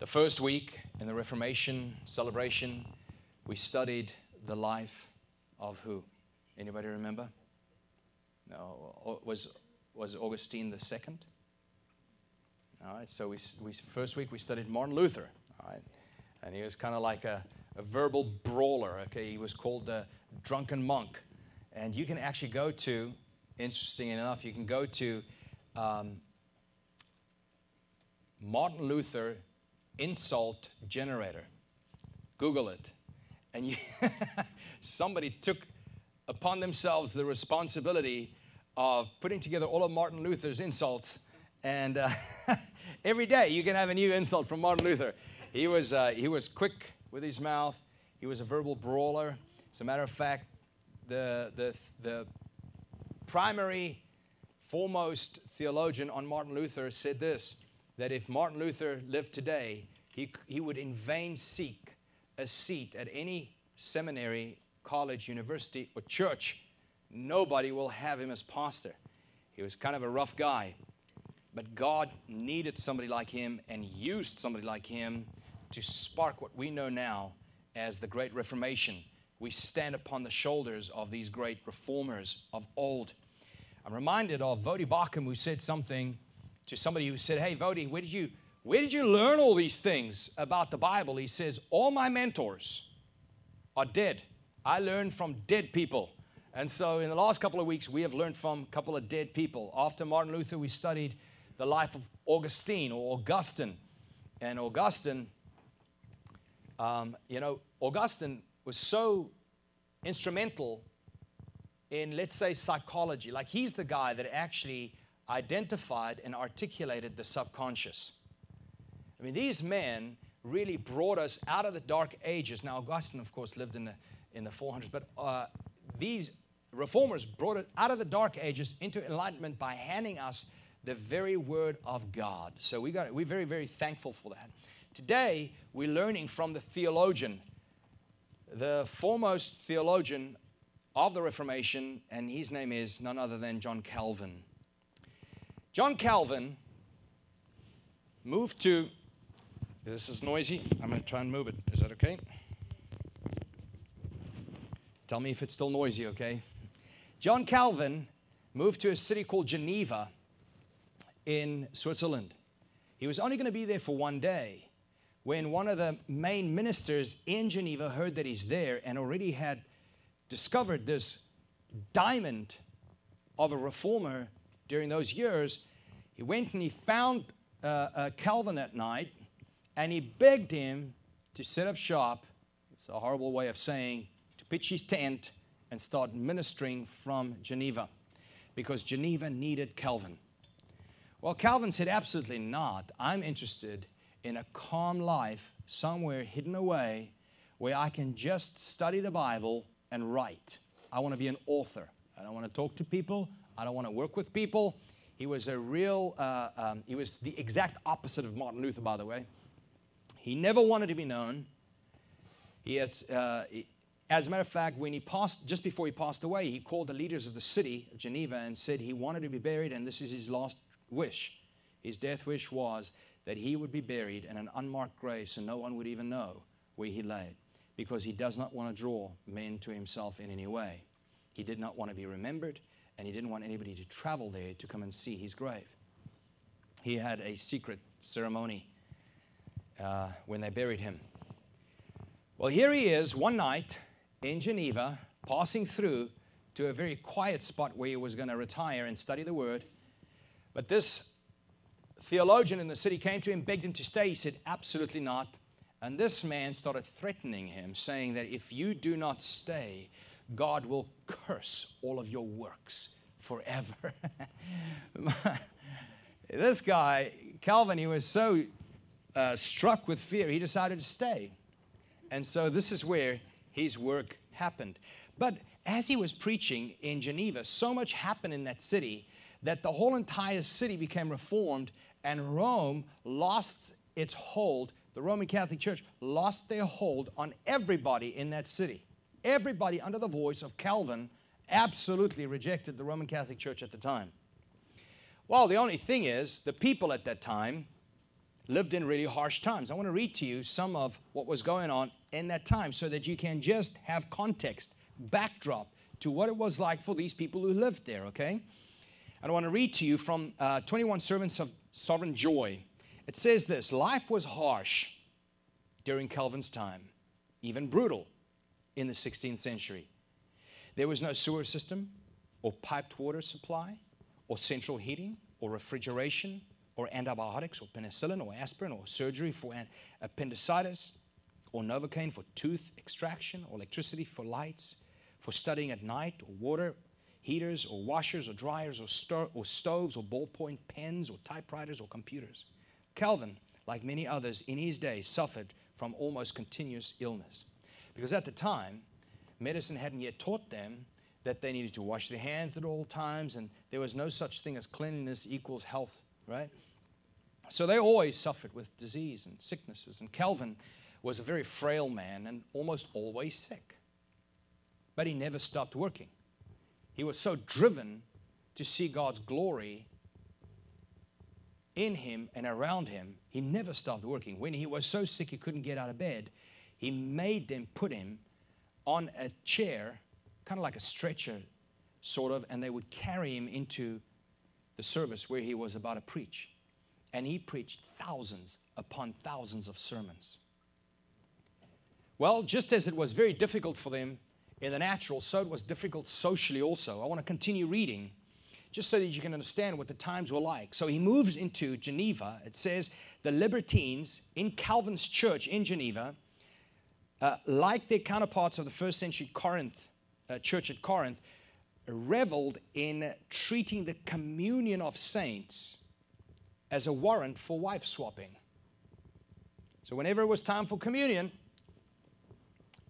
The first week in the Reformation celebration, we studied the life of who? Anybody remember? No, was was Augustine the second? All right, so we, we first week we studied Martin Luther. All right, and he was kind of like a, a verbal brawler. Okay, he was called the drunken monk, and you can actually go to, interesting enough, you can go to um, Martin Luther insult generator. Google it. And you somebody took upon themselves the responsibility of putting together all of Martin Luther's insults. And uh, every day you can have a new insult from Martin Luther. He was, uh, he was quick with his mouth, he was a verbal brawler. As a matter of fact, the, the, the primary, foremost theologian on Martin Luther said this that if Martin Luther lived today, he, he would in vain seek a seat at any seminary, college, university, or church. Nobody will have him as pastor. He was kind of a rough guy. But God needed somebody like him and used somebody like him to spark what we know now as the Great Reformation. We stand upon the shoulders of these great reformers of old. I'm reminded of Voddie Baucham, who said something to somebody who said, Hey, Voddie, where did you where did you learn all these things about the Bible? He says, All my mentors are dead. I learned from dead people. And so in the last couple of weeks, we have learned from a couple of dead people. After Martin Luther, we studied the life of Augustine or Augustine. And Augustine, um, you know, Augustine was so instrumental in, let's say, psychology. Like he's the guy that actually identified and articulated the subconscious. I mean, these men really brought us out of the dark ages. Now, Augustine, of course, lived in the, in the 400s, but uh, these reformers brought it out of the dark ages into enlightenment by handing us the very word of God. So we got, we're very, very thankful for that. Today, we're learning from the theologian, the foremost theologian of the Reformation, and his name is none other than John Calvin. John Calvin moved to, this is noisy. I'm going to try and move it. Is that okay? Tell me if it's still noisy, okay? John Calvin moved to a city called Geneva in Switzerland. He was only going to be there for one day when one of the main ministers in Geneva heard that he's there and already had discovered this diamond of a reformer during those years, he went and he found uh, uh, Calvin at night and he begged him to set up shop. It's a horrible way of saying to pitch his tent and start ministering from Geneva because Geneva needed Calvin. Well, Calvin said, Absolutely not. I'm interested in a calm life somewhere hidden away where I can just study the Bible and write. I want to be an author. I don't want to talk to people. I don't want to work with people. He was a real, uh, um, he was the exact opposite of Martin Luther, by the way. He never wanted to be known. He had, uh, he, as a matter of fact, when he passed, just before he passed away, he called the leaders of the city of Geneva and said he wanted to be buried, and this is his last wish. His death wish was that he would be buried in an unmarked grave so no one would even know where he lay, because he does not want to draw men to himself in any way. He did not want to be remembered and he didn't want anybody to travel there to come and see his grave. He had a secret ceremony uh, when they buried him. Well, here he is one night in Geneva, passing through to a very quiet spot where he was going to retire and study the word. But this theologian in the city came to him, begged him to stay. He said, Absolutely not. And this man started threatening him, saying that if you do not stay, God will curse all of your works forever. this guy, Calvin, he was so uh, struck with fear, he decided to stay. And so this is where his work happened. But as he was preaching in Geneva, so much happened in that city that the whole entire city became reformed and Rome lost its hold. The Roman Catholic Church lost their hold on everybody in that city. Everybody under the voice of Calvin absolutely rejected the Roman Catholic Church at the time. Well, the only thing is, the people at that time lived in really harsh times. I want to read to you some of what was going on in that time so that you can just have context, backdrop to what it was like for these people who lived there, okay? And I want to read to you from uh, 21 Servants of Sovereign Joy. It says this Life was harsh during Calvin's time, even brutal in the 16th century. There was no sewer system or piped water supply or central heating or refrigeration or antibiotics or penicillin or aspirin or surgery for appendicitis or Novocaine for tooth extraction or electricity for lights, for studying at night or water heaters or washers or dryers or, sto- or stoves or ballpoint pens or typewriters or computers. Calvin, like many others in his day, suffered from almost continuous illness. Because at the time, medicine hadn't yet taught them that they needed to wash their hands at all times, and there was no such thing as cleanliness equals health, right? So they always suffered with disease and sicknesses. And Calvin was a very frail man and almost always sick. But he never stopped working. He was so driven to see God's glory in him and around him, he never stopped working. When he was so sick he couldn't get out of bed, he made them put him on a chair, kind of like a stretcher, sort of, and they would carry him into the service where he was about to preach. And he preached thousands upon thousands of sermons. Well, just as it was very difficult for them in the natural, so it was difficult socially also. I want to continue reading just so that you can understand what the times were like. So he moves into Geneva. It says the libertines in Calvin's church in Geneva, uh, like their counterparts of the first century Corinth, uh, church at Corinth, reveled in treating the communion of saints as a warrant for wife swapping. So, whenever it was time for communion,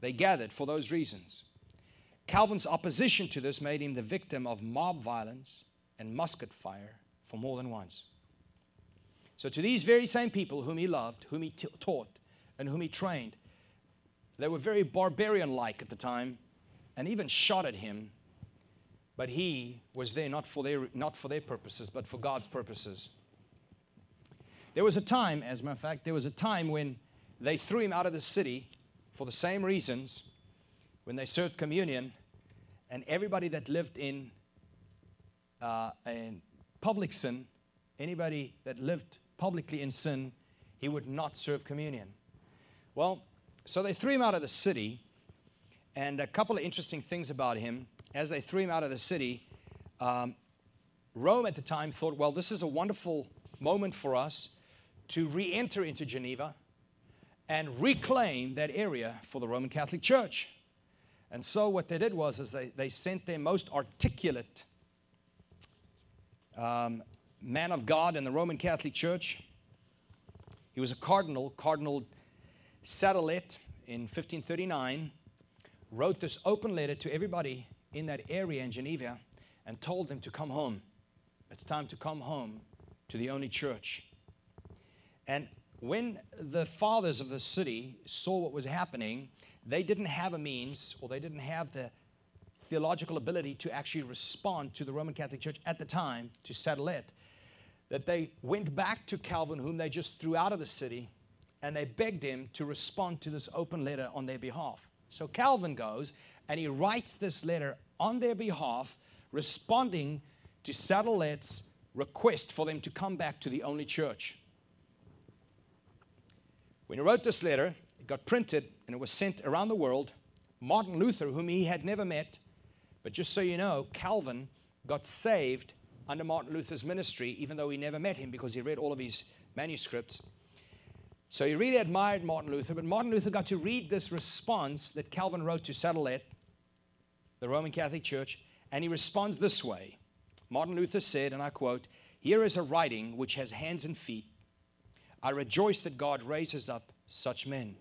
they gathered for those reasons. Calvin's opposition to this made him the victim of mob violence and musket fire for more than once. So, to these very same people whom he loved, whom he taught, and whom he trained, they were very barbarian like at the time and even shot at him. But he was there not for, their, not for their purposes, but for God's purposes. There was a time, as a matter of fact, there was a time when they threw him out of the city for the same reasons when they served communion, and everybody that lived in, uh, in public sin, anybody that lived publicly in sin, he would not serve communion. Well, so they threw him out of the city, and a couple of interesting things about him. As they threw him out of the city, um, Rome at the time thought, well, this is a wonderful moment for us to re enter into Geneva and reclaim that area for the Roman Catholic Church. And so what they did was is they, they sent their most articulate um, man of God in the Roman Catholic Church. He was a cardinal, Cardinal Sadolet in 1539, wrote this open letter to everybody in that area in Geneva and told them to come home. It's time to come home to the only church. And when the fathers of the city saw what was happening, they didn't have a means or they didn't have the theological ability to actually respond to the Roman Catholic Church at the time, to settle it. that they went back to Calvin, whom they just threw out of the city, and they begged him to respond to this open letter on their behalf. So Calvin goes and he writes this letter on their behalf, responding to Sadolet's request for them to come back to the only church. When he wrote this letter, it got printed and it was sent around the world. Martin Luther, whom he had never met, but just so you know, Calvin got saved under Martin Luther's ministry, even though he never met him because he read all of his manuscripts. So he really admired Martin Luther, but Martin Luther got to read this response that Calvin wrote to Sadolet, the Roman Catholic Church, and he responds this way. Martin Luther said, and I quote, Here is a writing which has hands and feet. I rejoice that God raises up such men.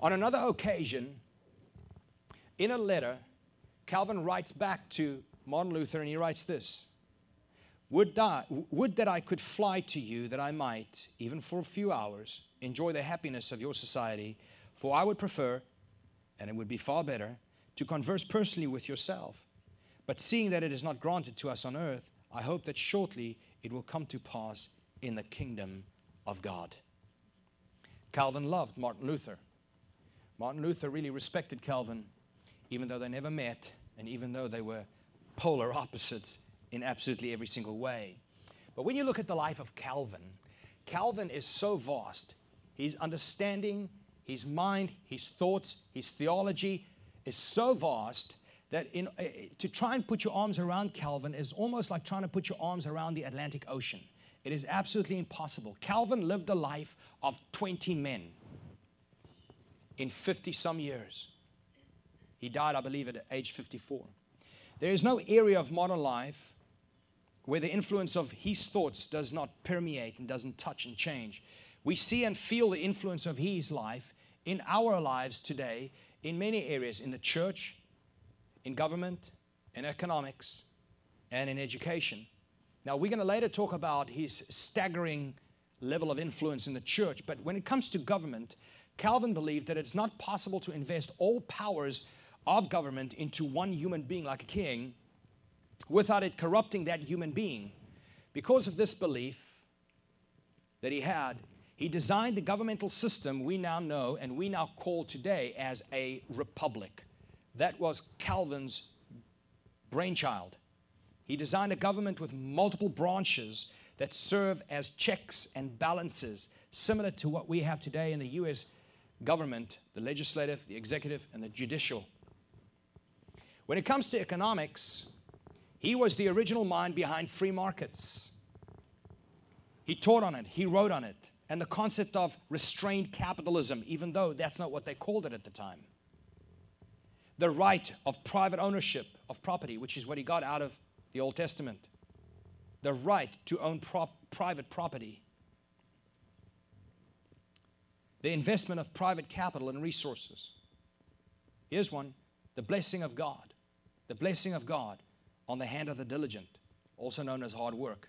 On another occasion, in a letter, Calvin writes back to Martin Luther and he writes this would, die, would that I could fly to you that I might, even for a few hours, enjoy the happiness of your society, for I would prefer, and it would be far better, to converse personally with yourself. But seeing that it is not granted to us on earth, I hope that shortly it will come to pass in the kingdom of God. Calvin loved Martin Luther. Martin Luther really respected Calvin, even though they never met and even though they were polar opposites in absolutely every single way. But when you look at the life of Calvin, Calvin is so vast. His understanding, his mind, his thoughts, his theology is so vast that in, uh, to try and put your arms around Calvin is almost like trying to put your arms around the Atlantic Ocean. It is absolutely impossible. Calvin lived a life of 20 men in 50 some years. He died, I believe, at age 54. There is no area of modern life where the influence of his thoughts does not permeate and doesn't touch and change. We see and feel the influence of his life in our lives today in many areas in the church, in government, in economics, and in education. Now, we're going to later talk about his staggering level of influence in the church, but when it comes to government, Calvin believed that it's not possible to invest all powers of government into one human being like a king without it corrupting that human being. Because of this belief that he had, he designed the governmental system we now know and we now call today as a republic. That was Calvin's brainchild. He designed a government with multiple branches that serve as checks and balances, similar to what we have today in the US government the legislative, the executive, and the judicial. When it comes to economics, he was the original mind behind free markets. He taught on it, he wrote on it, and the concept of restrained capitalism, even though that's not what they called it at the time. The right of private ownership of property, which is what he got out of the Old Testament. The right to own prop- private property. The investment of private capital and resources. Here's one the blessing of God. The blessing of God on the hand of the diligent, also known as hard work.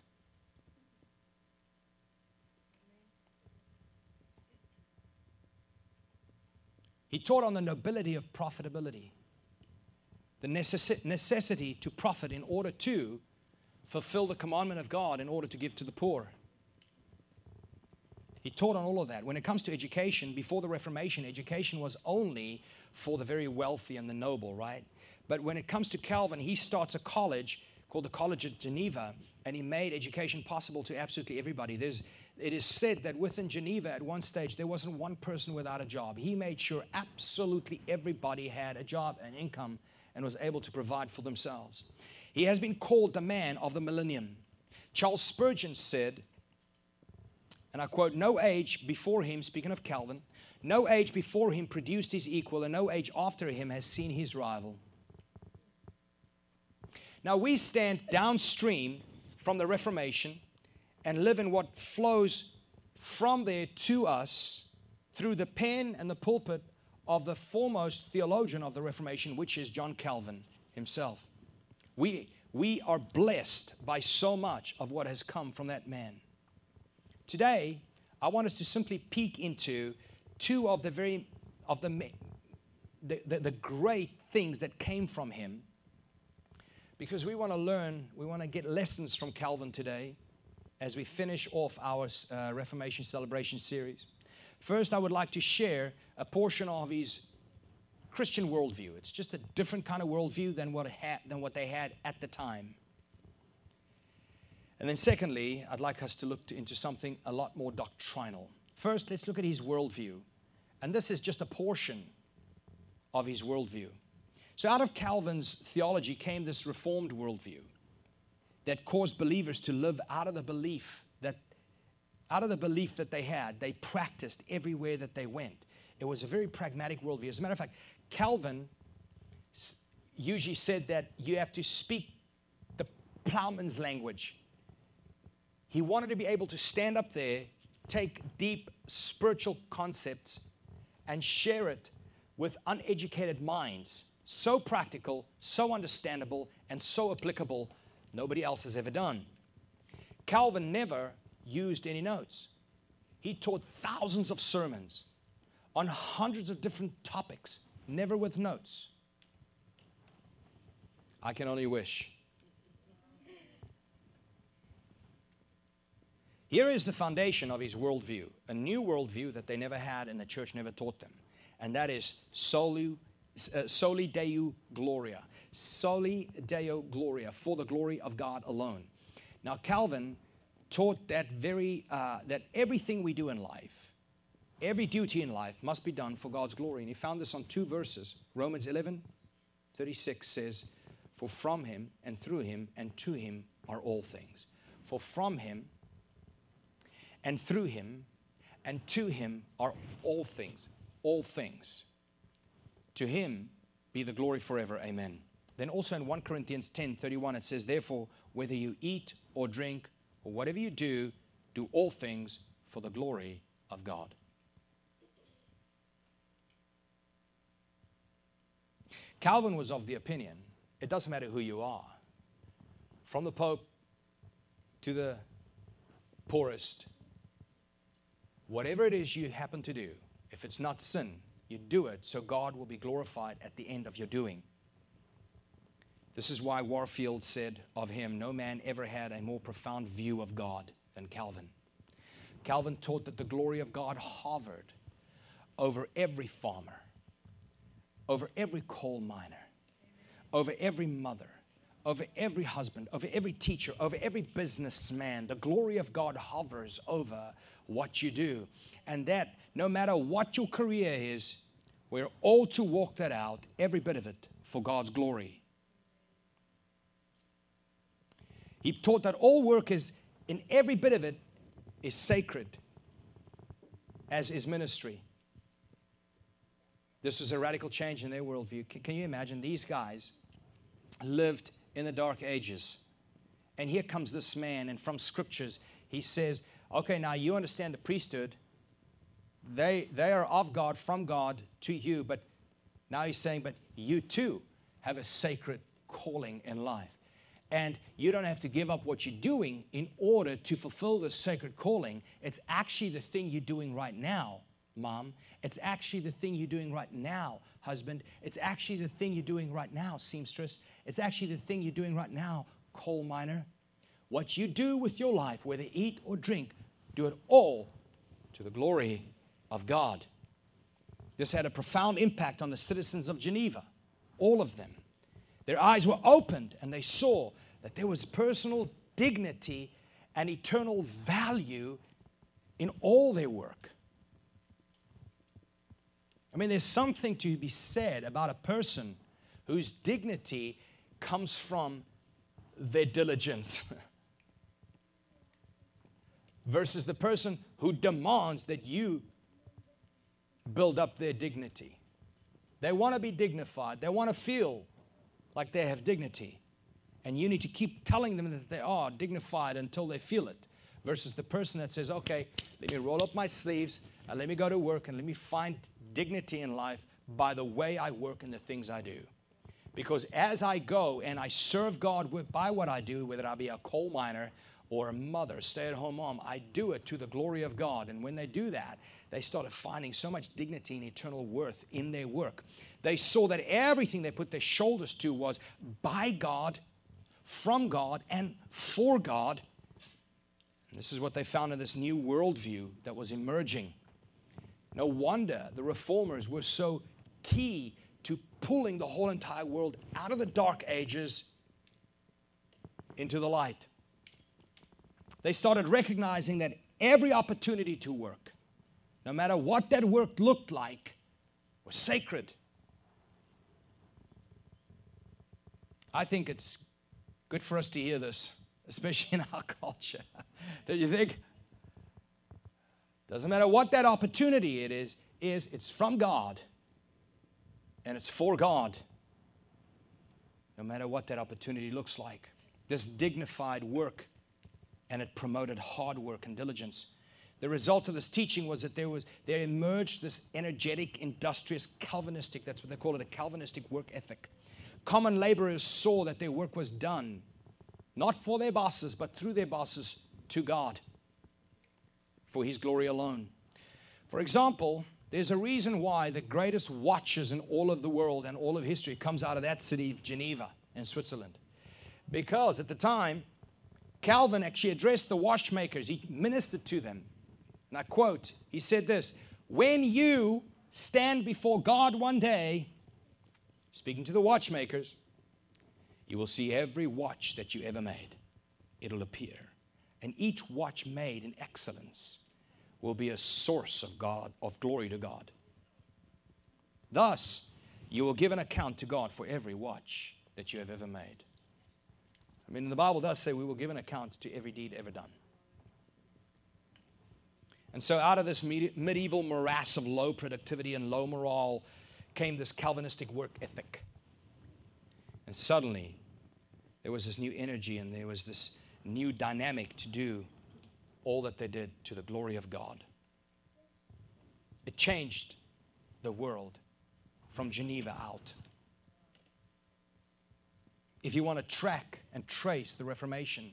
He taught on the nobility of profitability, the necess- necessity to profit in order to fulfill the commandment of God in order to give to the poor. He taught on all of that. When it comes to education, before the Reformation, education was only for the very wealthy and the noble, right? But when it comes to Calvin, he starts a college called the College of Geneva, and he made education possible to absolutely everybody. There's, it is said that within Geneva at one stage, there wasn't one person without a job. He made sure absolutely everybody had a job and income and was able to provide for themselves. He has been called the man of the millennium. Charles Spurgeon said, and I quote, No age before him, speaking of Calvin, no age before him produced his equal, and no age after him has seen his rival. Now we stand downstream from the Reformation and live in what flows from there to us through the pen and the pulpit of the foremost theologian of the Reformation, which is John Calvin himself. We, we are blessed by so much of what has come from that man. Today, I want us to simply peek into two of the very of the, the, the, the great things that came from him because we want to learn, we want to get lessons from Calvin today as we finish off our uh, Reformation celebration series. First, I would like to share a portion of his Christian worldview. It's just a different kind of worldview than what, ha- than what they had at the time. And then, secondly, I'd like us to look to, into something a lot more doctrinal. First, let's look at his worldview. And this is just a portion of his worldview. So, out of Calvin's theology came this reformed worldview that caused believers to live out of the belief that out of the belief that they had, they practiced everywhere that they went. It was a very pragmatic worldview. As a matter of fact, Calvin usually said that you have to speak the plowman's language. He wanted to be able to stand up there, take deep spiritual concepts, and share it with uneducated minds so practical, so understandable, and so applicable, nobody else has ever done. Calvin never used any notes. He taught thousands of sermons on hundreds of different topics, never with notes. I can only wish. Here is the foundation of his worldview, a new worldview that they never had and the church never taught them. And that is soli, uh, soli Deo Gloria. Soli Deo Gloria, for the glory of God alone. Now, Calvin taught that very, uh, that everything we do in life, every duty in life must be done for God's glory. And he found this on two verses. Romans 11, 36 says, For from him and through him and to him are all things. For from him and through him and to him are all things. All things. To him be the glory forever. Amen. Then also in 1 Corinthians 10 31, it says, Therefore, whether you eat or drink or whatever you do, do all things for the glory of God. Calvin was of the opinion it doesn't matter who you are, from the Pope to the poorest, Whatever it is you happen to do, if it's not sin, you do it so God will be glorified at the end of your doing. This is why Warfield said of him, No man ever had a more profound view of God than Calvin. Calvin taught that the glory of God hovered over every farmer, over every coal miner, over every mother, over every husband, over every teacher, over every businessman. The glory of God hovers over what you do. And that no matter what your career is, we're all to walk that out, every bit of it, for God's glory. He taught that all work is, in every bit of it, is sacred, as is ministry. This was a radical change in their worldview. Can you imagine? These guys lived in the dark ages. And here comes this man, and from scriptures, he says, Okay, now you understand the priesthood. They, they are of God, from God to you. But now he's saying, But you too have a sacred calling in life. And you don't have to give up what you're doing in order to fulfill this sacred calling. It's actually the thing you're doing right now, mom. It's actually the thing you're doing right now, husband. It's actually the thing you're doing right now, seamstress. It's actually the thing you're doing right now, coal miner. What you do with your life, whether eat or drink, do it all to the glory of God. This had a profound impact on the citizens of Geneva, all of them. Their eyes were opened and they saw that there was personal dignity and eternal value in all their work. I mean, there's something to be said about a person whose dignity comes from their diligence. versus the person who demands that you build up their dignity. They want to be dignified, they want to feel like they have dignity. And you need to keep telling them that they are dignified until they feel it, versus the person that says, okay, let me roll up my sleeves and let me go to work and let me find dignity in life by the way I work and the things I do. Because as I go and I serve God with, by what I do, whether I be a coal miner or a mother, stay at home mom, I do it to the glory of God. And when they do that, they started finding so much dignity and eternal worth in their work. They saw that everything they put their shoulders to was by God, from God, and for God. And this is what they found in this new worldview that was emerging. No wonder the reformers were so key to pulling the whole entire world out of the dark ages into the light. They started recognizing that every opportunity to work, no matter what that work looked like, was sacred. I think it's good for us to hear this, especially in our culture. Don't you think? Doesn't matter what that opportunity it is, is it's from God and it's for God. No matter what that opportunity looks like. This dignified work and it promoted hard work and diligence. The result of this teaching was that there was there emerged this energetic, industrious, Calvinistic, that's what they call it, a Calvinistic work ethic. Common laborers saw that their work was done, not for their bosses, but through their bosses to God, for His glory alone. For example, there's a reason why the greatest watches in all of the world and all of history comes out of that city of Geneva in Switzerland. Because at the time, Calvin actually addressed the watchmakers, he ministered to them. And I quote, he said this When you stand before God one day, speaking to the watchmakers, you will see every watch that you ever made. It'll appear. And each watch made in excellence will be a source of God, of glory to God. Thus, you will give an account to God for every watch that you have ever made. I mean, the Bible does say we will give an account to every deed ever done. And so, out of this medieval morass of low productivity and low morale came this Calvinistic work ethic. And suddenly, there was this new energy and there was this new dynamic to do all that they did to the glory of God. It changed the world from Geneva out. If you want to track and trace the Reformation,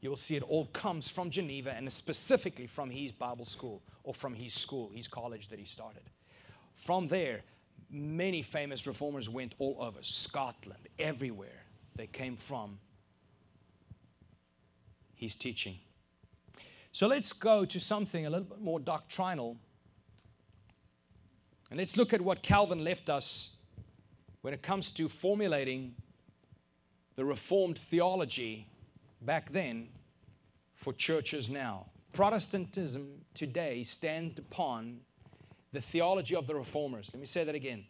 you will see it all comes from Geneva and specifically from his Bible school or from his school, his college that he started. From there, many famous reformers went all over Scotland, everywhere they came from his teaching. So let's go to something a little bit more doctrinal. And let's look at what Calvin left us when it comes to formulating the Reformed theology back then for churches now. Protestantism today stands upon the theology of the Reformers. Let me say that again.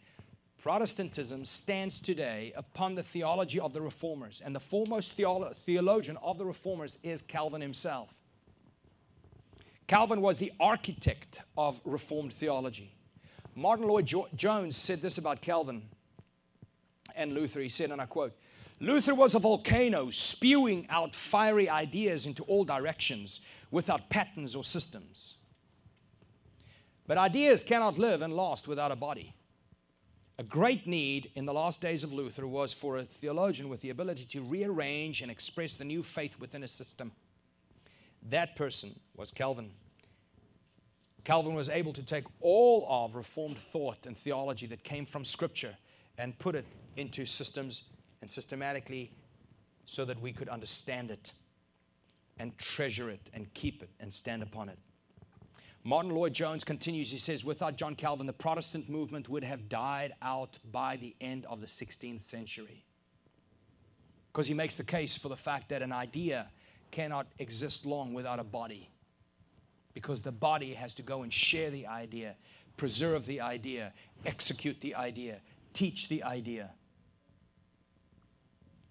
Protestantism stands today upon the theology of the Reformers, and the foremost theolo- theologian of the Reformers is Calvin himself. Calvin was the architect of Reformed theology. Martyn Lloyd-Jones said this about Calvin and Luther. He said, and I quote, Luther was a volcano spewing out fiery ideas into all directions without patterns or systems. But ideas cannot live and last without a body. A great need in the last days of Luther was for a theologian with the ability to rearrange and express the new faith within a system. That person was Calvin. Calvin was able to take all of Reformed thought and theology that came from Scripture and put it into systems and systematically so that we could understand it and treasure it and keep it and stand upon it. Martyn Lloyd-Jones continues, he says, without John Calvin, the Protestant movement would have died out by the end of the 16th century. Because he makes the case for the fact that an idea cannot exist long without a body. Because the body has to go and share the idea, preserve the idea, execute the idea, teach the idea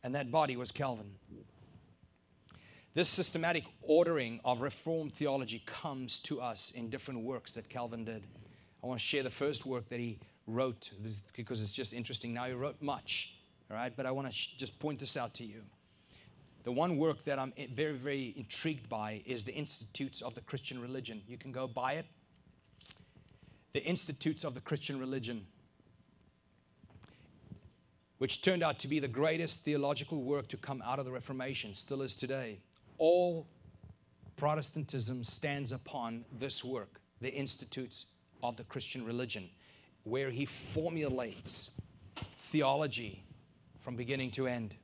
and that body was Calvin. This systematic ordering of Reformed theology comes to us in different works that Calvin did. I want to share the first work that he wrote because it's just interesting. Now, he wrote much, all right, but I want to sh- just point this out to you. The one work that I'm very, very intrigued by is the Institutes of the Christian Religion. You can go buy it. The Institutes of the Christian Religion which turned out to be the greatest theological work to come out of the Reformation, still is today. All Protestantism stands upon this work, the Institutes of the Christian Religion, where he formulates theology from beginning to end.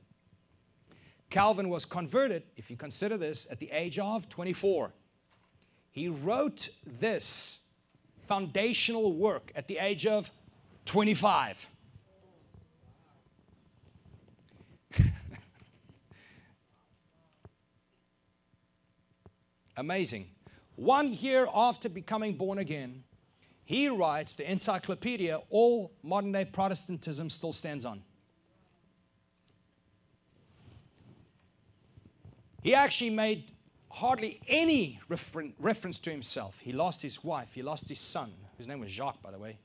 Calvin was converted, if you consider this, at the age of 24. He wrote this foundational work at the age of 25. Amazing. One year after becoming born again, he writes the encyclopedia all modern day Protestantism still stands on. He actually made hardly any refer- reference to himself. He lost his wife, he lost his son, whose name was Jacques, by the way.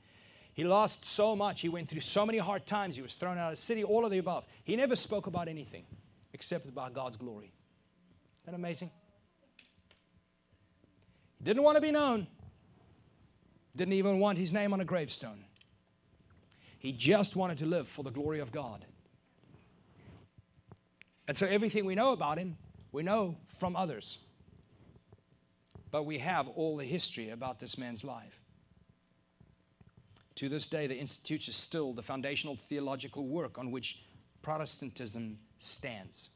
He lost so much. He went through so many hard times. He was thrown out of the city, all of the above. He never spoke about anything except about God's glory. Isn't that amazing? He didn't want to be known. Didn't even want his name on a gravestone. He just wanted to live for the glory of God. And so everything we know about him, we know from others. But we have all the history about this man's life. To this day, the Institute is still the foundational theological work on which Protestantism stands.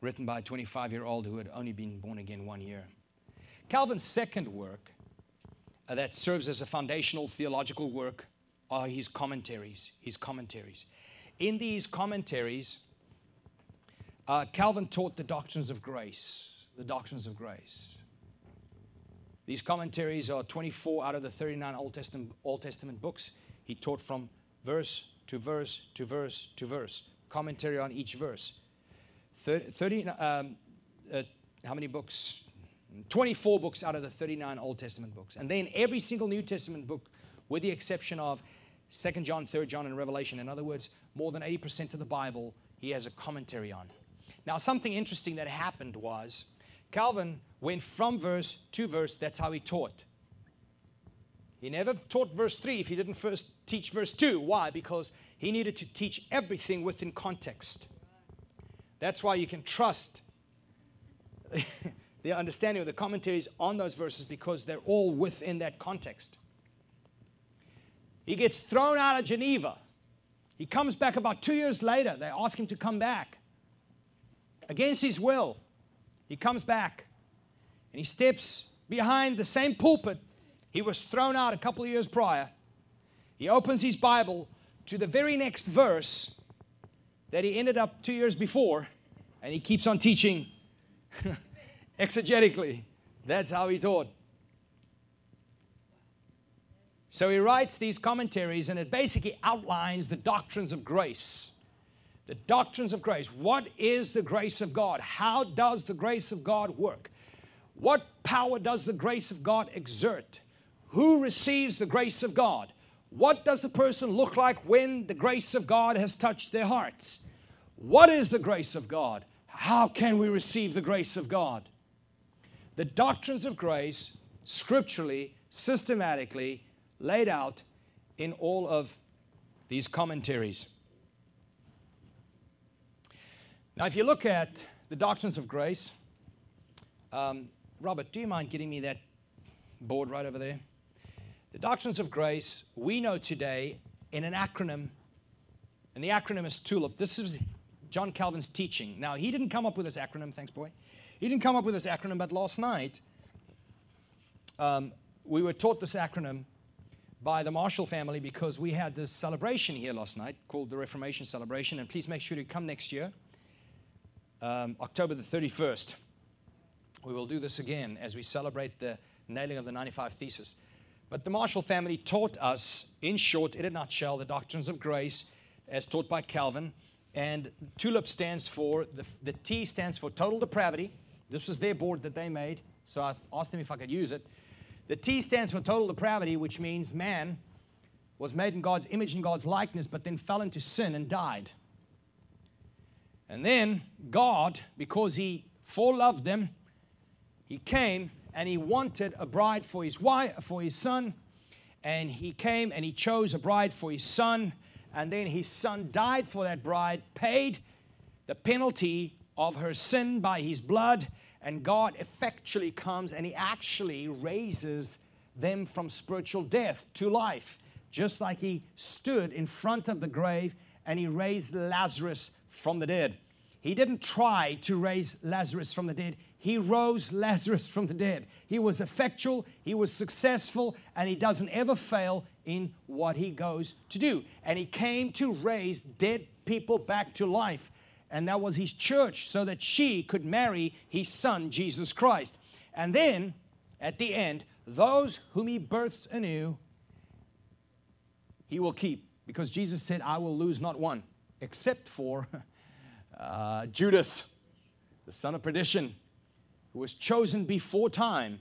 written by a 25 year old who had only been born again one year. Calvin's second work uh, that serves as a foundational theological work are his commentaries. His commentaries. In these commentaries, uh, Calvin taught the doctrines of grace. The doctrines of grace. These commentaries are 24 out of the 39 Old Testament, Old Testament books. He taught from verse to verse to verse to verse, commentary on each verse. 30, um, uh, how many books? 24 books out of the 39 Old Testament books. And then every single New Testament book, with the exception of 2nd John, 3rd John, and Revelation. In other words, more than 80% of the Bible he has a commentary on. Now, something interesting that happened was Calvin went from verse to verse. That's how he taught. He never taught verse 3 if he didn't first teach verse 2. Why? Because he needed to teach everything within context. That's why you can trust the understanding of the commentaries on those verses because they're all within that context. He gets thrown out of Geneva. He comes back about two years later. They ask him to come back. Against his will, he comes back and he steps behind the same pulpit he was thrown out a couple of years prior. He opens his Bible to the very next verse that he ended up two years before, and he keeps on teaching exegetically. That's how he taught. So he writes these commentaries, and it basically outlines the doctrines of grace. The doctrines of grace. What is the grace of God? How does the grace of God work? What power does the grace of God exert? Who receives the grace of God? What does the person look like when the grace of God has touched their hearts? What is the grace of God? How can we receive the grace of God? The doctrines of grace, scripturally, systematically laid out in all of these commentaries. Now, if you look at the doctrines of grace, um, Robert, do you mind getting me that board right over there? The doctrines of grace we know today in an acronym, and the acronym is TULIP. This is John Calvin's teaching. Now, he didn't come up with this acronym, thanks, boy. He didn't come up with this acronym, but last night um, we were taught this acronym by the Marshall family because we had this celebration here last night called the Reformation Celebration. And please make sure to come next year, um, October the 31st. We will do this again as we celebrate the nailing of the 95 Thesis. But the Marshall family taught us, in short, in a nutshell, the doctrines of grace as taught by Calvin. And TULIP stands for, the, the T stands for total depravity. This was their board that they made, so I asked them if I could use it. The T stands for total depravity, which means man was made in God's image and God's likeness, but then fell into sin and died. And then God, because He foreloved them, He came and he wanted a bride for his wife, for his son. And he came and he chose a bride for his son. And then his son died for that bride, paid the penalty of her sin by his blood. And God effectually comes and he actually raises them from spiritual death to life, just like he stood in front of the grave and he raised Lazarus from the dead. He didn't try to raise Lazarus from the dead. He rose Lazarus from the dead. He was effectual, he was successful, and he doesn't ever fail in what he goes to do. And he came to raise dead people back to life. And that was his church so that she could marry his son, Jesus Christ. And then, at the end, those whom he births anew, he will keep. Because Jesus said, I will lose not one, except for uh, Judas, the son of perdition who was chosen before time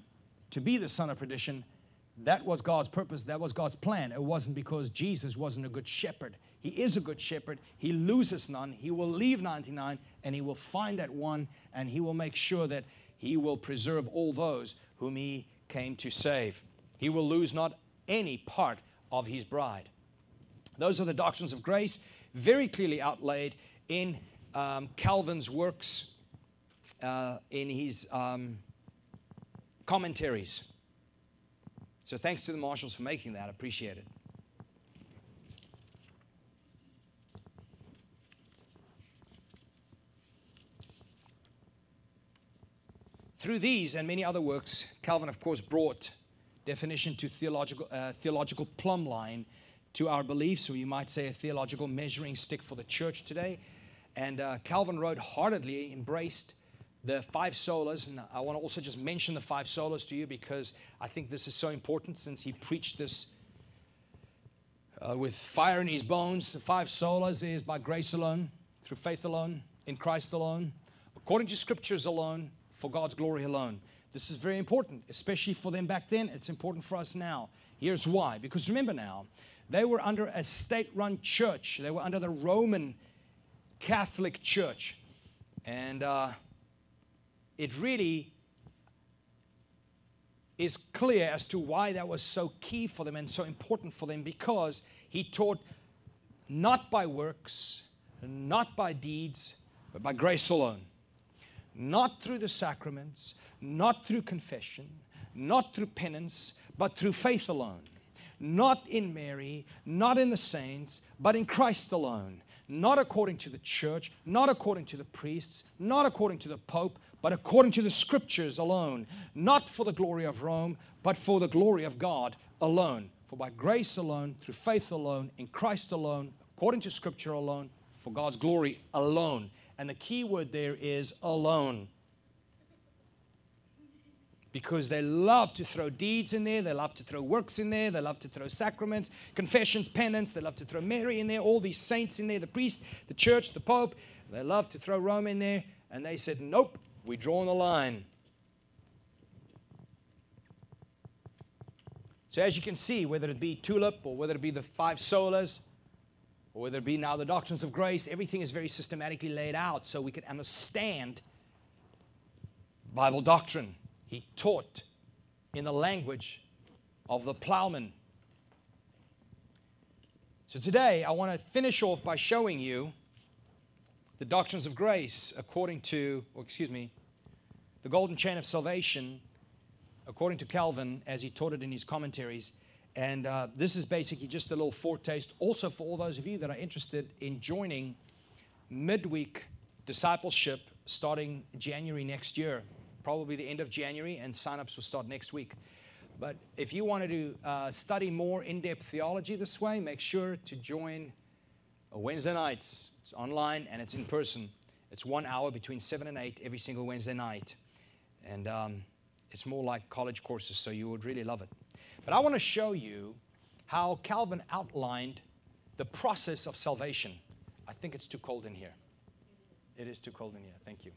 to be the son of perdition, that was God's purpose. That was God's plan. It wasn't because Jesus wasn't a good shepherd. He is a good shepherd. He loses none. He will leave 99 and he will find that one and he will make sure that he will preserve all those whom he came to save. He will lose not any part of his bride. Those are the doctrines of grace, very clearly outlaid in um, Calvin's works uh, in his um, commentaries. So thanks to the Marshalls for making that. Appreciate it. through these and many other works, Calvin, of course, brought definition to theological, uh, theological plumb line to our beliefs, or you might say a theological measuring stick for the church today. And uh, Calvin wrote heartedly, embraced the five solas. And I want to also just mention the five solas to you because I think this is so important since he preached this uh, with fire in his bones. The five solas is by grace alone, through faith alone, in Christ alone, according to scriptures alone, for God's glory alone. This is very important, especially for them back then. It's important for us now. Here's why. Because remember now, they were under a state run church, they were under the Roman Catholic Church. And uh, it really is clear as to why that was so key for them and so important for them because he taught not by works, not by deeds, but by grace alone. Not through the sacraments, not through confession, not through penance, but through faith alone. Not in Mary, not in the saints, but in Christ alone not according to the church, not according to the priests, not according to the pope, but according to the scriptures alone, not for the glory of Rome, but for the glory of God alone. For by grace alone, through faith alone, in Christ alone, according to scripture alone, for God's glory alone. And the key word there is alone because they love to throw deeds in there, they love to throw works in there, they love to throw sacraments, confessions, penance, they love to throw Mary in there, all these saints in there, the priest, the church, the pope. They love to throw Rome in there. And they said, Nope, we draw the line. So, as you can see, whether it be tulip or whether it be the five solas, or whether it be now the doctrines of grace, everything is very systematically laid out so we can understand Bible doctrine. He taught in the language of the plowman. So today, I want to finish off by showing you the doctrines of grace according to, or excuse me, the golden chain of salvation according to Calvin as he taught it in his commentaries. And uh, this is basically just a little foretaste also for all those of you that are interested in joining midweek discipleship starting January next year probably the end of January, and signups will start next week. But if you wanted to uh, study more in depth theology this way, make sure to join Wednesday nights. It's online and it's in person. It's one hour between 7 and 8 every single Wednesday night. And um, it's more like college courses, so you would really love it. But I want to show you how Calvin outlined the process of salvation. I think it's too cold in here. It is too cold in here. Thank you.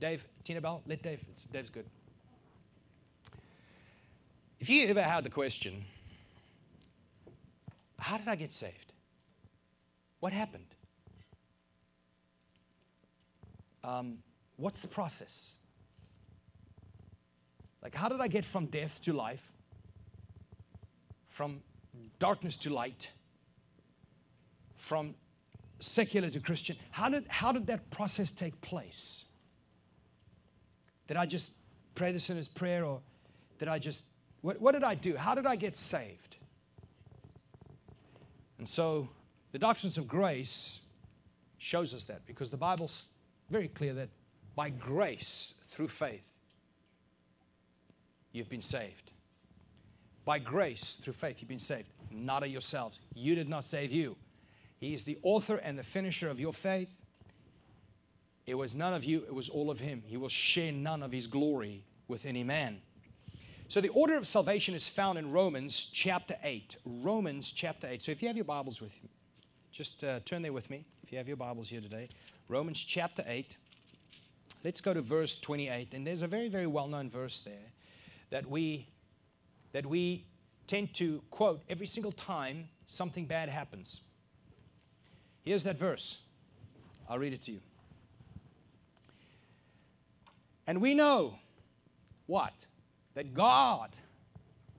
Dave, Tina Bell, let Dave. It's, Dave's good. If you ever had the question, how did I get saved? What happened? Um, what's the process? Like, how did I get from death to life? From darkness to light? From secular to Christian? How did, how did that process take place? Did I just pray the sinner's prayer or did I just, what, what did I do? How did I get saved? And so the doctrines of grace shows us that because the Bible's very clear that by grace through faith you've been saved. By grace through faith you've been saved, not of yourselves. You did not save you. He is the author and the finisher of your faith. It was none of you, it was all of Him. He will share none of His glory with any man. So the order of salvation is found in Romans chapter 8. Romans chapter 8. So if you have your Bibles with you, just uh, turn there with me if you have your Bibles here today. Romans chapter 8. Let's go to verse 28. And there's a very, very well known verse there that we, that we tend to quote every single time something bad happens. Here's that verse. I'll read it to you. And we know what? That God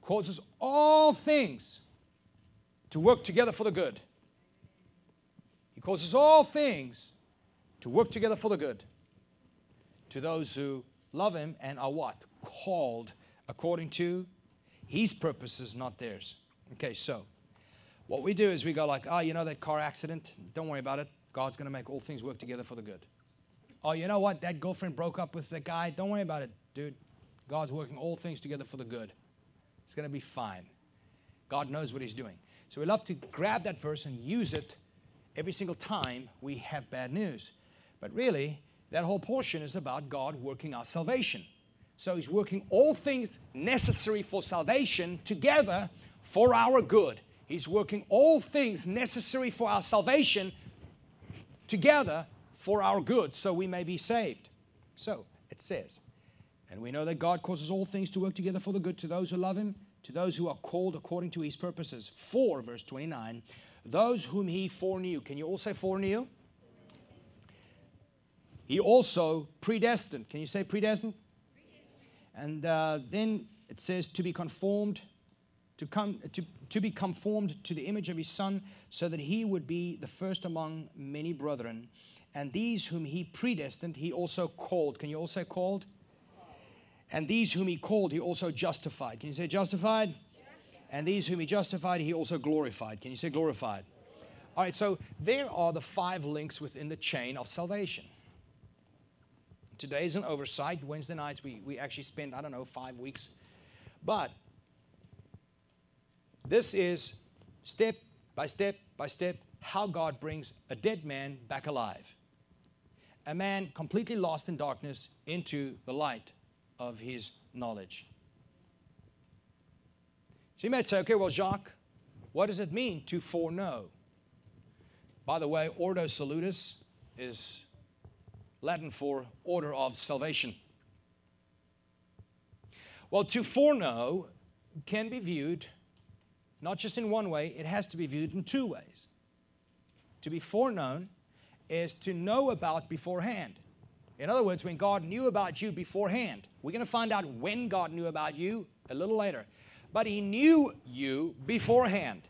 causes all things to work together for the good. He causes all things to work together for the good to those who love Him and are what? Called according to His purposes, not theirs. Okay, so what we do is we go like, oh, you know that car accident? Don't worry about it. God's going to make all things work together for the good. Oh, you know what? That girlfriend broke up with that guy. Don't worry about it, dude. God's working all things together for the good. It's going to be fine. God knows what He's doing. So we love to grab that verse and use it every single time we have bad news. But really, that whole portion is about God working our salvation. So He's working all things necessary for salvation together for our good. He's working all things necessary for our salvation together for our good, so we may be saved. So it says, and we know that God causes all things to work together for the good to those who love Him, to those who are called according to His purposes. For, verse 29, those whom He foreknew. Can you all say foreknew? He also predestined. Can you say predestined? And uh, then it says to be conformed to, come, to, to be conformed to the image of his son, so that he would be the first among many brethren. And these whom he predestined, he also called. Can you also called? And these whom he called, he also justified. Can you say justified? And these whom he justified, he also glorified. Can you say glorified? All right, so there are the five links within the chain of salvation. Today is an oversight. Wednesday nights, we, we actually spend, I don't know, five weeks. But this is step by step by step how God brings a dead man back alive. A man completely lost in darkness into the light of his knowledge. So you might say, okay, well, Jacques, what does it mean to foreknow? By the way, Ordo Salutis is Latin for order of salvation. Well, to foreknow can be viewed not just in one way, it has to be viewed in two ways. To be foreknown is to know about beforehand. In other words, when God knew about you beforehand, we're going to find out when God knew about you a little later. But He knew you beforehand.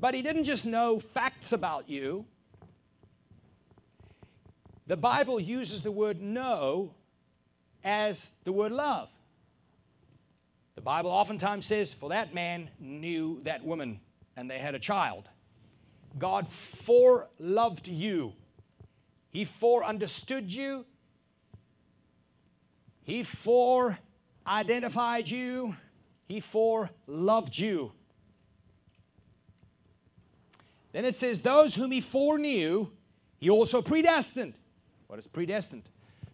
But He didn't just know facts about you. The Bible uses the word know as the word love. The Bible oftentimes says, For that man knew that woman, and they had a child. God foreloved you. He fore understood you. He fore identified you. He fore loved you. Then it says, Those whom he foreknew, he also predestined. What is predestined?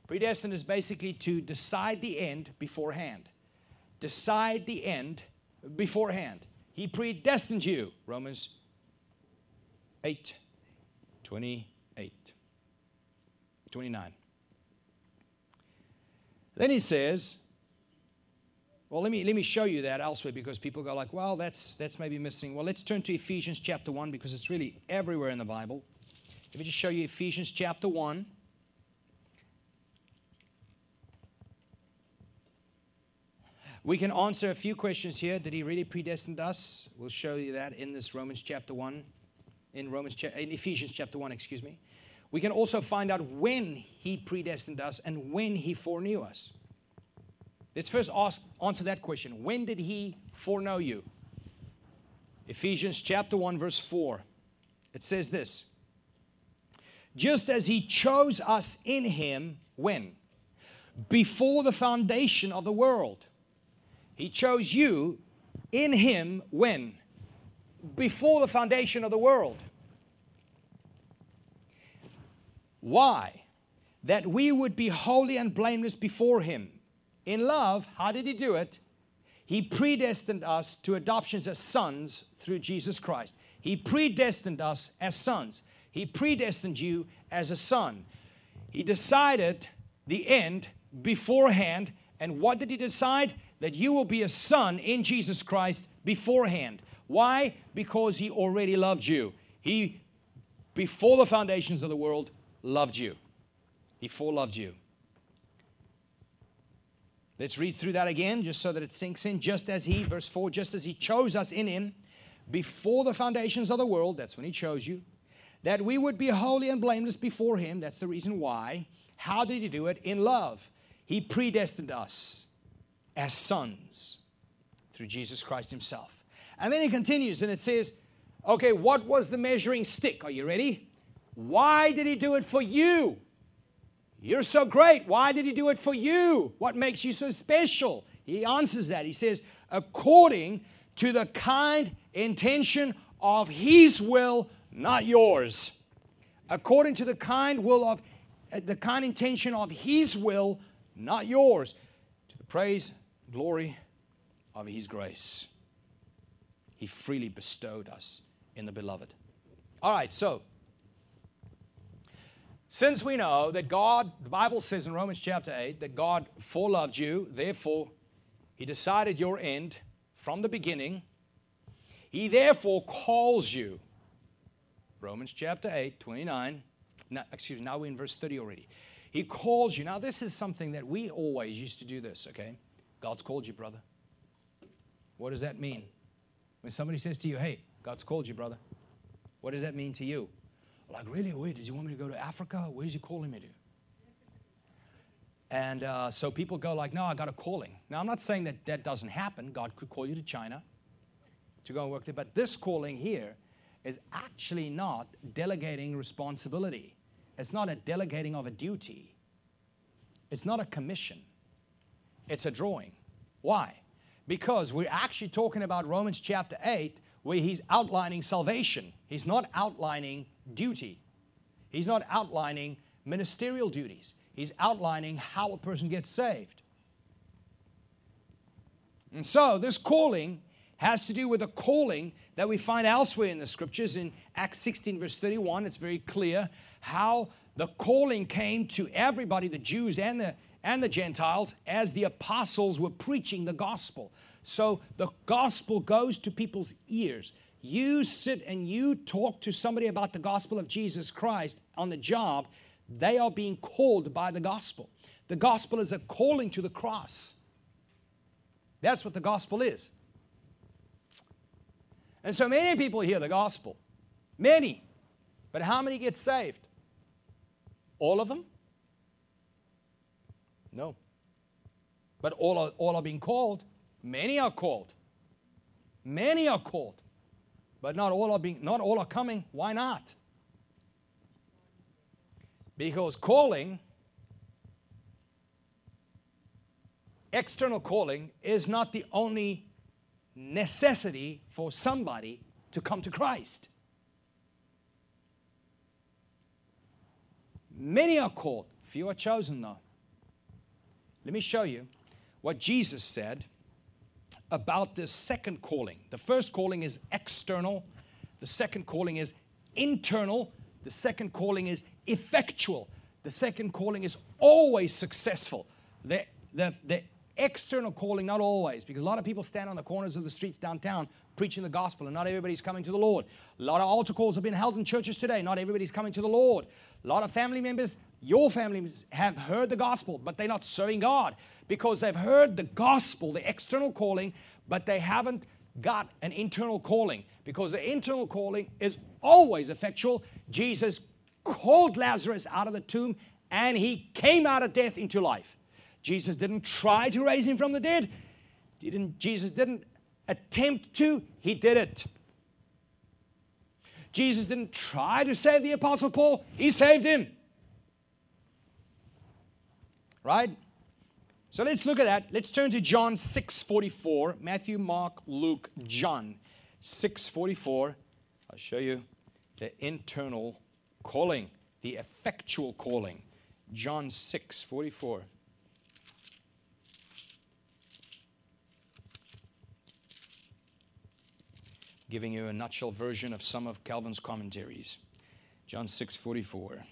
Predestined is basically to decide the end beforehand decide the end beforehand. He predestined you. Romans 8 28. 29. Then he says, well, let me, let me show you that elsewhere because people go like, well, that's, that's maybe missing. Well, let's turn to Ephesians chapter 1 because it's really everywhere in the Bible. Let me just show you Ephesians chapter 1. We can answer a few questions here. Did he really predestine us? We'll show you that in this Romans chapter 1, in Romans in Ephesians chapter 1, excuse me. We can also find out when he predestined us and when he foreknew us. Let's first ask, answer that question. When did he foreknow you? Ephesians chapter 1, verse 4. It says this Just as he chose us in him, when? Before the foundation of the world he chose you in Him when? Before the foundation of the world. Why? That we would be holy and blameless before Him. In love, how did He do it? He predestined us to adoptions as sons through Jesus Christ. He predestined us as sons. He predestined you as a son. He decided the end beforehand. And what did He decide? that you will be a son in Jesus Christ beforehand. Why? Because He already loved you. He, before the foundations of the world, loved you. He foreloved you. Let's read through that again just so that it sinks in. Just as He, verse 4, just as He chose us in Him before the foundations of the world, that's when He chose you, that we would be holy and blameless before Him. That's the reason why. How did He do it? In love. He predestined us as sons through Jesus Christ Himself. And then He continues and it says, okay, what was the measuring stick? Are you ready? Why did He do it for you? You're so great. Why did He do it for you? What makes you so special? He answers that. He says, according to the kind intention of His will, not yours. According to the kind will of uh, the kind intention of His will, not yours. To the praise, glory of His grace. He freely bestowed us in the beloved. All right, so since we know that God, the Bible says in Romans chapter 8, that God foreloved you, therefore He decided your end from the beginning. He therefore calls you. Romans chapter 8, 29. Now, excuse me, now we're in verse 30 already. He calls you. Now, this is something that we always used to do this, okay? God's called you, brother. What does that mean? When somebody says to you, hey, God's called you, brother, what does that mean to you? Like, really? Wait, does he want me to go to Africa? Where is he calling me to? And uh, so people go like, no, I got a calling. Now, I'm not saying that that doesn't happen. God could call you to China to go and work there. But this calling here is actually not delegating responsibility. It's not a delegating of a duty. It's not a commission. It's a drawing. Why? Because we're actually talking about Romans chapter 8, where he's outlining salvation. He's not outlining duty. He's not outlining ministerial duties. He's outlining how a person gets saved. And so, this calling has to do with a calling that we find elsewhere in the scriptures. In Acts 16, verse 31, it's very clear how the calling came to everybody, the Jews and the and the Gentiles as the apostles were preaching the gospel. So the gospel goes to people's ears. You sit and you talk to somebody about the gospel of Jesus Christ on the job, they are being called by the gospel. The gospel is a calling to the cross. That's what the gospel is. And so many people hear the gospel. Many. But how many get saved? All of them? No. But all are, all are being called. Many are called. Many are called. But not all are being not all are coming. Why not? Because calling external calling is not the only necessity for somebody to come to Christ. Many are called, few are chosen though. Let me show you what Jesus said about this second calling. The first calling is external, the second calling is internal, the second calling is effectual, the second calling is always successful. The, the, the external calling, not always, because a lot of people stand on the corners of the streets downtown preaching the gospel, and not everybody's coming to the Lord. A lot of altar calls have been held in churches today, not everybody's coming to the Lord. A lot of family members your family members, have heard the gospel, but they're not serving God because they've heard the gospel, the external calling, but they haven't got an internal calling because the internal calling is always effectual. Jesus called Lazarus out of the tomb and he came out of death into life. Jesus didn't try to raise him from the dead. Didn't, Jesus didn't attempt to, he did it. Jesus didn't try to save the Apostle Paul, he saved him. Right? So let's look at that. Let's turn to John 6:44. Matthew, Mark, Luke, John 6:44. I'll show you the internal calling, the effectual calling. John 6:44. Giving you a nutshell version of some of Calvin's commentaries. John 6:44.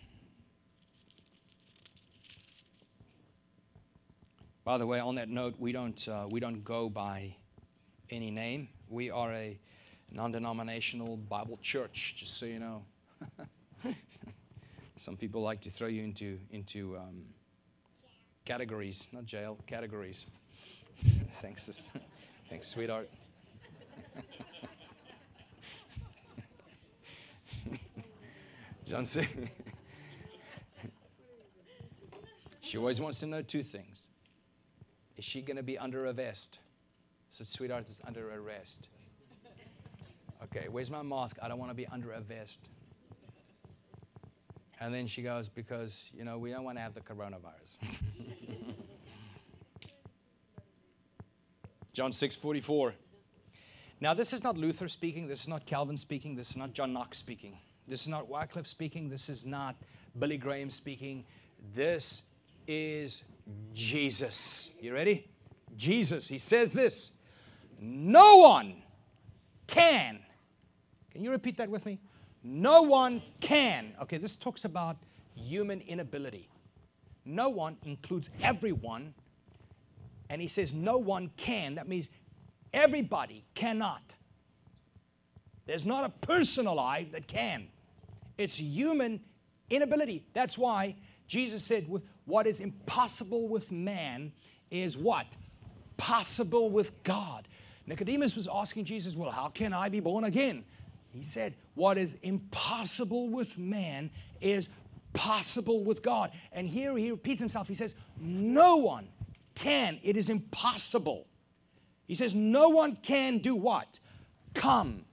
By the way, on that note, we don't, uh, we don't go by any name. We are a non denominational Bible church, just so you know. Some people like to throw you into, into um, categories, not jail, categories. Thanks, thanks, sweetheart. John said, she always wants to know two things is she going to be under arrest? I said, Sweetheart, it's under arrest. Okay, where's my mask? I don't want to be under arrest. And then she goes, Because, you know, we don't want to have the coronavirus. John 6 44. Now, this is not Luther speaking. This is not Calvin speaking. This is not John Knox speaking. This is not Wycliffe speaking. This is not Billy Graham speaking. This is Jesus. You ready? Jesus. He says this No one can. Can you repeat that with me? No one can. Okay, this talks about human inability. No one includes everyone. And he says, No one can. That means everybody cannot. There's not a person alive that can. It's human inability. That's why Jesus said, what is impossible with man is what? Possible with God. Nicodemus was asking Jesus, Well, how can I be born again? He said, What is impossible with man is possible with God. And here he repeats himself. He says, No one can. It is impossible. He says, No one can do what? Come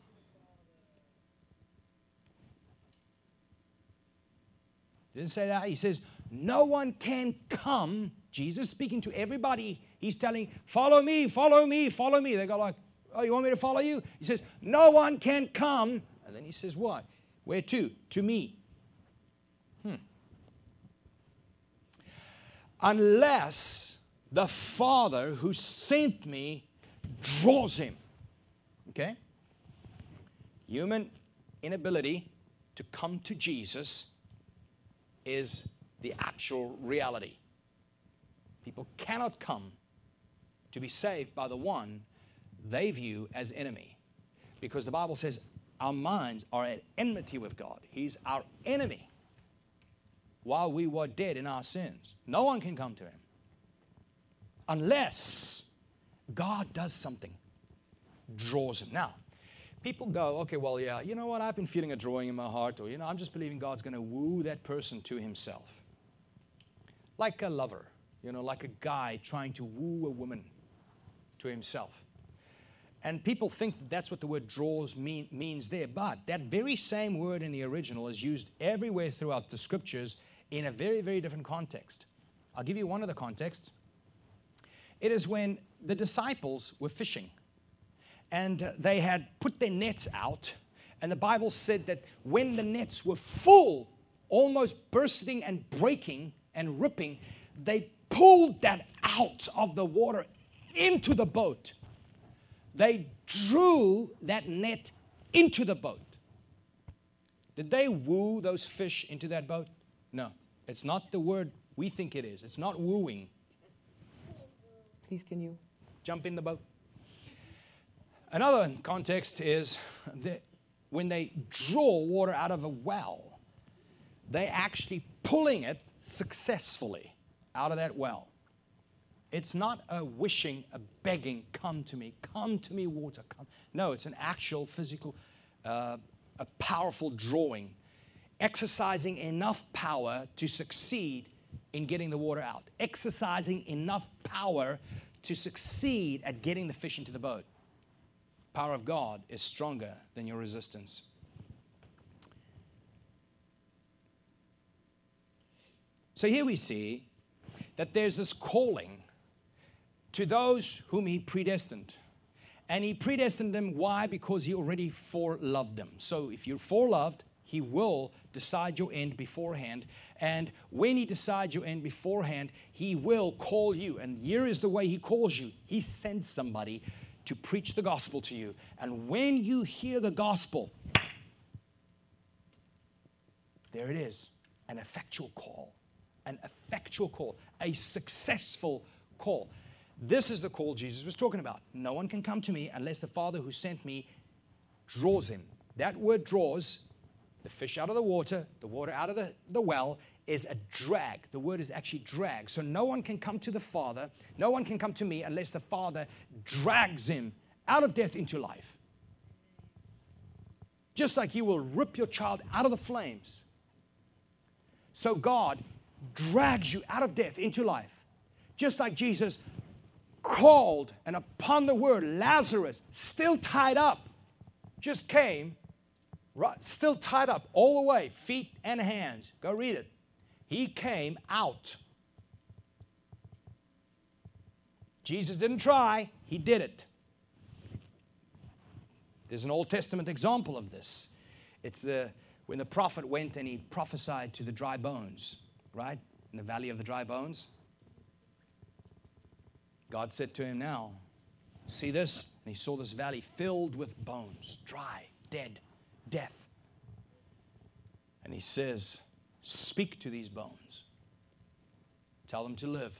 Didn't say that. He says, No one can come. Jesus speaking to everybody. He's telling, Follow me, follow me, follow me. They go like, Oh, you want me to follow you? He says, No one can come. And then he says, What? Where to? To me. Hmm. Unless the Father who sent me draws him. Okay? Human inability to come to Jesus is the actual reality. People cannot come to be saved by the one they view as enemy. Because the Bible says our minds are at enmity with God. He's our enemy while we were dead in our sins. No one can come to him unless God does something, draws him. Now, people go, okay, well, yeah, you know what? I've been feeling a drawing in my heart, or, you know, I'm just believing God's going to woo that person to himself. Like a lover, you know, like a guy trying to woo a woman to himself. And people think that that's what the word draws mean, means there, but that very same word in the original is used everywhere throughout the scriptures in a very, very different context. I'll give you one of the contexts. It is when the disciples were fishing and they had put their nets out. And the Bible said that when the nets were full, almost bursting and breaking and ripping, they pulled that out of the water into the boat. They drew that net into the boat. Did they woo those fish into that boat? No. It's not the word we think it is. It's not wooing. Please, can you jump in the boat? Another context is that when they draw water out of a well, they are actually pulling it successfully out of that well. It's not a wishing, a begging, come to me, come to me, water, come. No, it's an actual physical, uh, a powerful drawing, exercising enough power to succeed in getting the water out, exercising enough power to succeed at getting the fish into the boat power of God is stronger than your resistance. So here we see that there's this calling to those whom He predestined. And He predestined them. Why? Because He already foreloved them. So if you're foreloved, He will decide your end beforehand. And when He decides your end beforehand, He will call you. And here is the way He calls you He sends somebody to preach the gospel to you. And when you hear the gospel, there it is an effectual call, an effectual call, a successful call. This is the call Jesus was talking about. No one can come to me unless the Father who sent me draws him. That word draws the fish out of the water, the water out of the, the well, is a drag. The word is actually drag. So no one can come to the Father, no one can come to me unless the Father drags him out of death into life. Just like you will rip your child out of the flames. So God drags you out of death into life. Just like Jesus called and upon the word Lazarus, still tied up, just came right, still tied up all the way, feet and hands. Go read it. He came out. Jesus didn't try, he did it. There's an Old Testament example of this. It's the, when the prophet went and he prophesied to the dry bones, right? In the valley of the dry bones. God said to him, Now, see this? And he saw this valley filled with bones, dry, dead, death. And he says, Speak to these bones, tell them to live.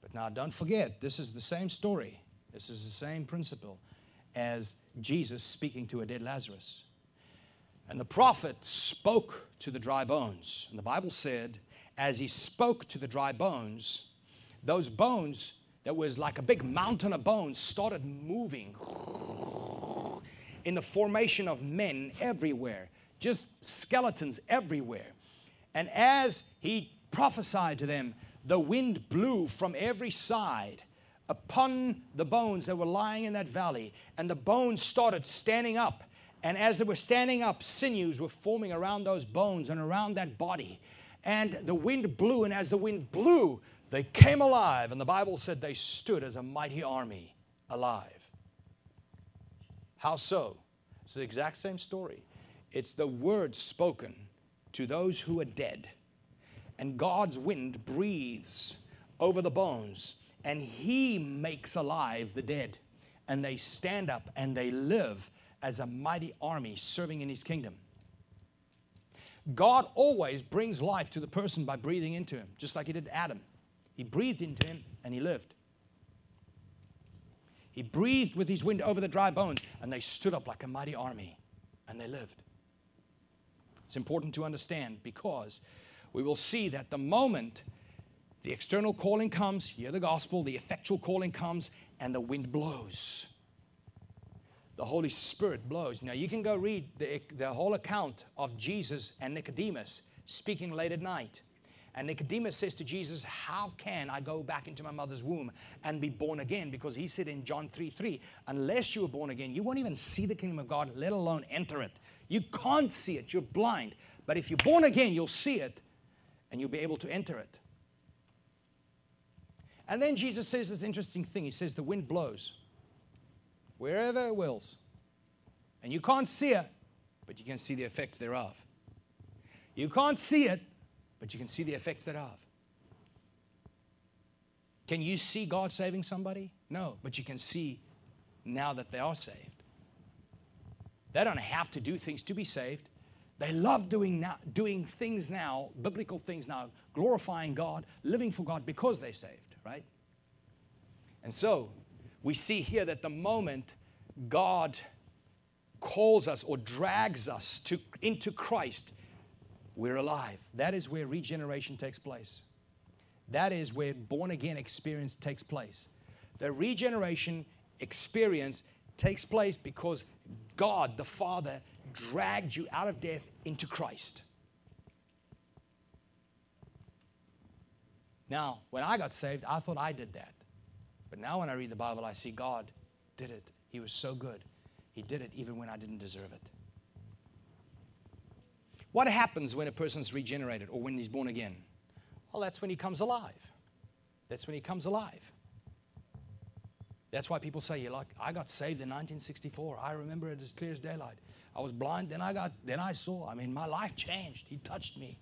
But now, don't forget, this is the same story, this is the same principle as Jesus speaking to a dead Lazarus. And the prophet spoke to the dry bones. And the Bible said, as he spoke to the dry bones, those bones that was like a big mountain of bones started moving in the formation of men everywhere, just skeletons everywhere. And as he prophesied to them, the wind blew from every side upon the bones that were lying in that valley, and the bones started standing up. And as they were standing up, sinews were forming around those bones and around that body. And the wind blew, and as the wind blew, they came alive, and the Bible said they stood as a mighty army alive. How so? It's the exact same story. It's the word spoken to those who are dead. And God's wind breathes over the bones, and He makes alive the dead. And they stand up and they live as a mighty army serving in His kingdom. God always brings life to the person by breathing into him, just like He did Adam. He breathed into him and he lived. He breathed with his wind over the dry bones and they stood up like a mighty army and they lived. It's important to understand because we will see that the moment the external calling comes, hear the gospel, the effectual calling comes, and the wind blows. The Holy Spirit blows. Now, you can go read the, the whole account of Jesus and Nicodemus speaking late at night. And Nicodemus says to Jesus, How can I go back into my mother's womb and be born again? Because he said in John 3 3, unless you are born again, you won't even see the kingdom of God, let alone enter it. You can't see it, you're blind. But if you're born again, you'll see it and you'll be able to enter it. And then Jesus says this interesting thing. He says, The wind blows wherever it wills. And you can't see it, but you can see the effects thereof. You can't see it, but you can see the effects thereof. Can you see God saving somebody? No, but you can see now that they are saved. They don't have to do things to be saved. They love doing, now, doing things now, biblical things now, glorifying God, living for God because they're saved, right? And so we see here that the moment God calls us or drags us to, into Christ, we're alive. That is where regeneration takes place. That is where born again experience takes place. The regeneration experience takes place because God the Father dragged you out of death into Christ. Now, when I got saved, I thought I did that. But now when I read the Bible, I see God did it. He was so good. He did it even when I didn't deserve it. What happens when a person's regenerated or when he's born again? Well, that's when he comes alive. That's when he comes alive. That's why people say, "You're like, I got saved in 1964. I remember it as clear as daylight. I was blind, then I got, then I saw. I mean, my life changed. He touched me.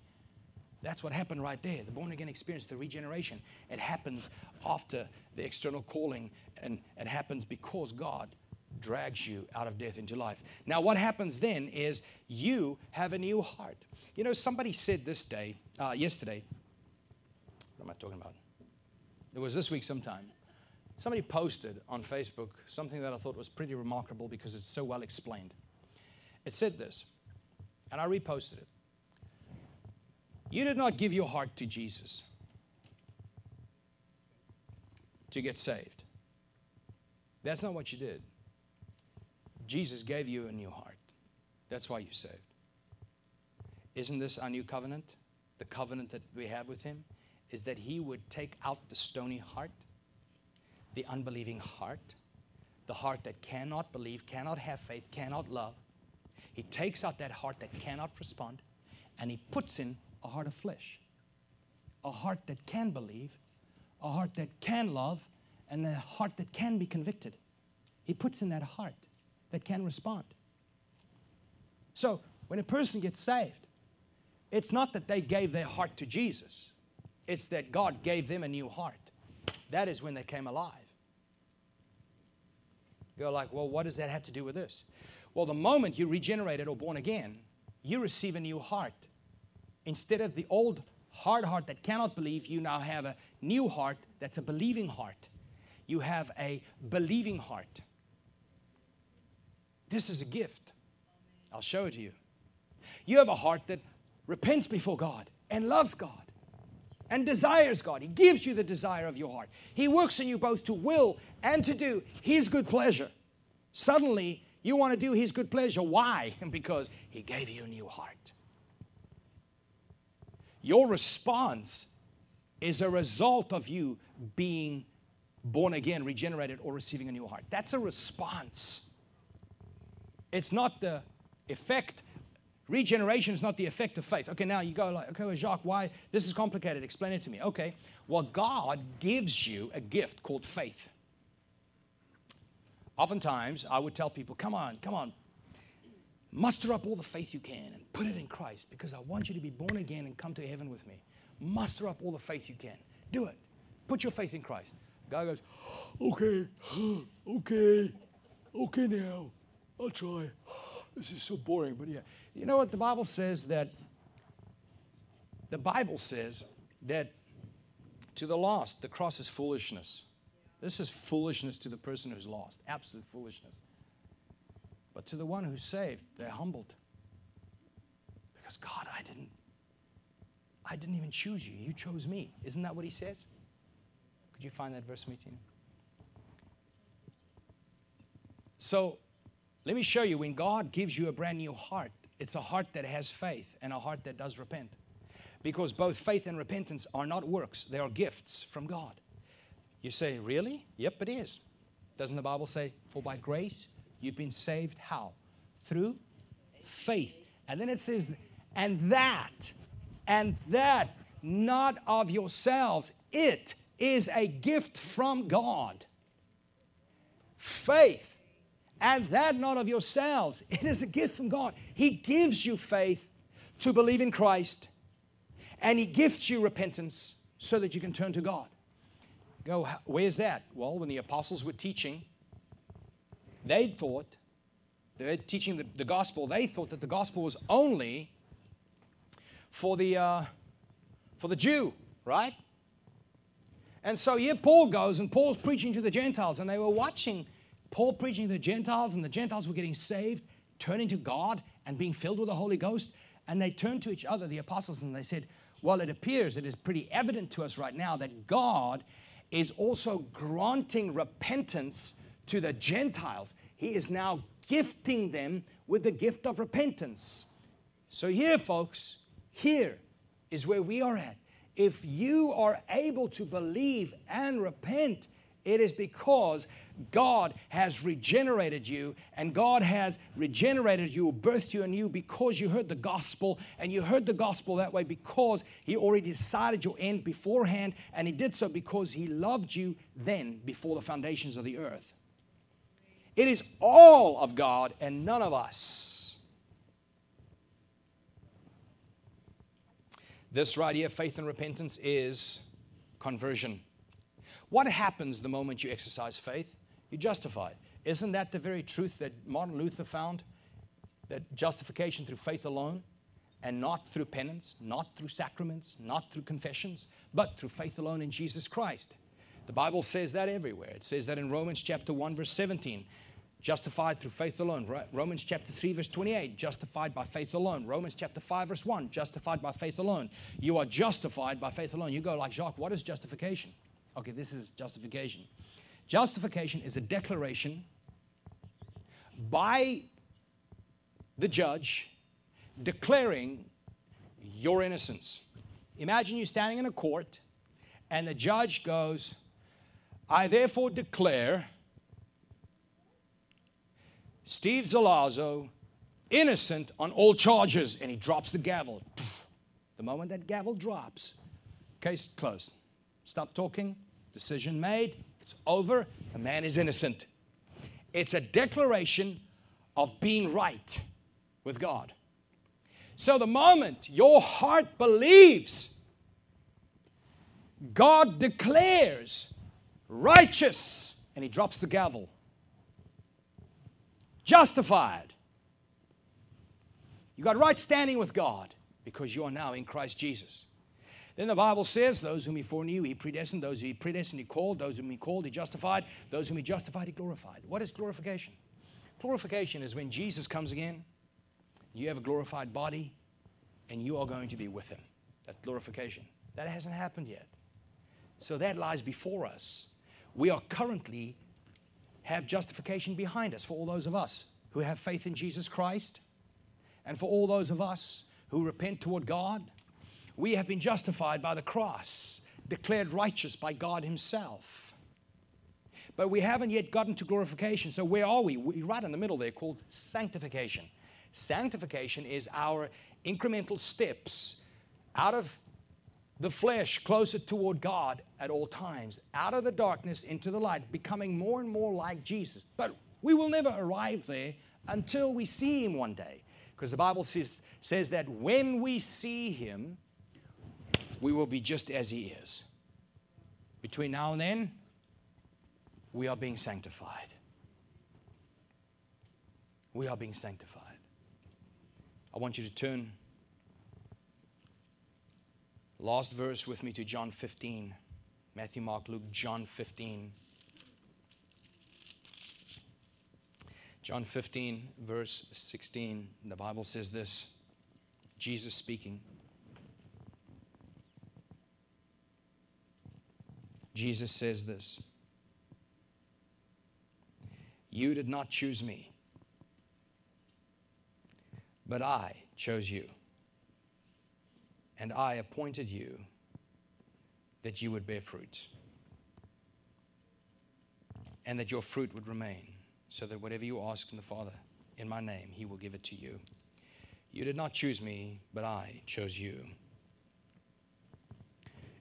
That's what happened right there. The born again experience, the regeneration. It happens after the external calling, and it happens because God drags you out of death into life. Now, what happens then is you have a new heart. You know, somebody said this day, uh, yesterday, what am I talking about? It was this week sometime. Somebody posted on Facebook something that I thought was pretty remarkable because it's so well explained. It said this, and I reposted it. You did not give your heart to Jesus to get saved. That's not what you did. Jesus gave you a new heart. That's why you're saved. Isn't this our new covenant? The covenant that we have with Him is that He would take out the stony heart, the unbelieving heart, the heart that cannot believe, cannot have faith, cannot love. He takes out that heart that cannot respond and he puts in a heart of flesh. A heart that can believe, a heart that can love, and a heart that can be convicted. He puts in that heart that can respond. So when a person gets saved, it's not that they gave their heart to Jesus, it's that God gave them a new heart. That is when they came alive. You're like, well, what does that have to do with this? Well, the moment you're regenerated or born again, you receive a new heart. Instead of the old hard heart that cannot believe, you now have a new heart that's a believing heart. You have a believing heart. This is a gift. I'll show it to you. You have a heart that repents before God and loves God and desires God. He gives you the desire of your heart. He works in you both to will and to do His good pleasure. Suddenly, you want to do His good pleasure. Why? Because He gave you a new heart. Your response is a result of you being born again, regenerated, or receiving a new heart. That's a response. It's not the effect Regeneration is not the effect of faith. Okay, now you go like, okay, well, Jacques, why? This is complicated. Explain it to me. Okay, well, God gives you a gift called faith. Oftentimes, I would tell people, come on, come on, muster up all the faith you can and put it in Christ because I want you to be born again and come to heaven with me. Muster up all the faith you can. Do it. Put your faith in Christ. God goes, okay, okay, okay now. I'll try. This is so boring, but yeah. You know what the Bible says that the Bible says that to the lost, the cross is foolishness. This is foolishness to the person who's lost, absolute foolishness. But to the one who's saved, they're humbled. Because God, I didn't I didn't even choose you. You chose me. Isn't that what he says? Could you find that verse, meeting? So let me show you when God gives you a brand new heart, it's a heart that has faith and a heart that does repent. Because both faith and repentance are not works, they are gifts from God. You say, Really? Yep, it is. Doesn't the Bible say, For by grace you've been saved how? Through faith. And then it says, And that, and that, not of yourselves, it is a gift from God. Faith and that not of yourselves. It is a gift from God. He gives you faith to believe in Christ, and He gifts you repentance so that you can turn to God. Go, where's that? Well, when the apostles were teaching, they thought, they're teaching the, the gospel, they thought that the gospel was only for the, uh, for the Jew, right? And so here Paul goes, and Paul's preaching to the Gentiles, and they were watching Paul preaching to the Gentiles, and the Gentiles were getting saved, turning to God, and being filled with the Holy Ghost. And they turned to each other, the apostles, and they said, Well, it appears, it is pretty evident to us right now that God is also granting repentance to the Gentiles. He is now gifting them with the gift of repentance. So, here, folks, here is where we are at. If you are able to believe and repent, it is because God has regenerated you, and God has regenerated you, birthed you anew because you heard the gospel, and you heard the gospel that way because He already decided your end beforehand, and He did so because He loved you then before the foundations of the earth. It is all of God and none of us. This right here, faith and repentance, is conversion. What happens the moment you exercise faith? Justified. Isn't that the very truth that Martin Luther found? That justification through faith alone, and not through penance, not through sacraments, not through confessions, but through faith alone in Jesus Christ. The Bible says that everywhere. It says that in Romans chapter 1, verse 17 justified through faith alone. Romans chapter 3, verse 28, justified by faith alone. Romans chapter 5, verse 1, justified by faith alone. You are justified by faith alone. You go like, Jacques, what is justification? Okay, this is justification. Justification is a declaration by the judge declaring your innocence. Imagine you standing in a court and the judge goes, I therefore declare Steve Zalazzo, innocent on all charges, and he drops the gavel. The moment that gavel drops, case closed. Stop talking, decision made, it's over, the man is innocent. It's a declaration of being right with God. So the moment your heart believes, God declares righteous, and he drops the gavel. Justified. You got right standing with God because you are now in Christ Jesus. Then the Bible says, Those whom he foreknew, he predestined. Those whom he predestined, he called. Those whom he called, he justified. Those whom he justified, he glorified. What is glorification? Glorification is when Jesus comes again, you have a glorified body, and you are going to be with him. That's glorification. That hasn't happened yet. So that lies before us. We are currently have justification behind us for all those of us who have faith in Jesus Christ and for all those of us who repent toward God. We have been justified by the cross, declared righteous by God Himself. But we haven't yet gotten to glorification. So where are we? We're right in the middle there called sanctification. Sanctification is our incremental steps out of the flesh closer toward God at all times, out of the darkness into the light, becoming more and more like Jesus. But we will never arrive there until we see Him one day. Because the Bible says, says that when we see Him, we will be just as He is. Between now and then, we are being sanctified. We are being sanctified. I want you to turn last verse with me to John 15. Matthew, Mark, Luke, John 15. John 15, verse 16, the Bible says this Jesus speaking. Jesus says this You did not choose me, but I chose you. And I appointed you that you would bear fruit, and that your fruit would remain, so that whatever you ask in the Father in my name, he will give it to you. You did not choose me, but I chose you.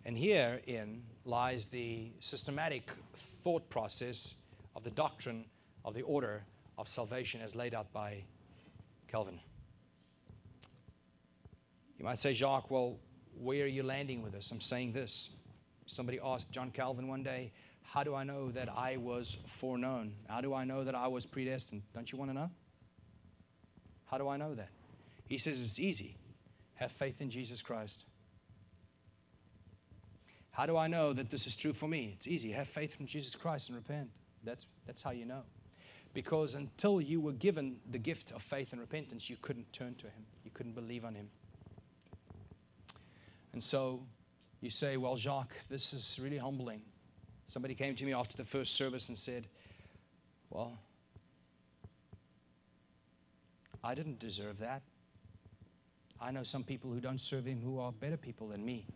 And herein lies the systematic thought process of the doctrine of the order of salvation as laid out by Calvin. You might say, Jacques, well, where are you landing with this? I'm saying this. Somebody asked John Calvin one day, How do I know that I was foreknown? How do I know that I was predestined? Don't you want to know? How do I know that? He says it's easy. Have faith in Jesus Christ. How do I know that this is true for me? It's easy. Have faith in Jesus Christ and repent. That's, that's how you know. Because until you were given the gift of faith and repentance, you couldn't turn to Him, you couldn't believe on Him. And so you say, Well, Jacques, this is really humbling. Somebody came to me after the first service and said, Well, I didn't deserve that. I know some people who don't serve Him who are better people than me.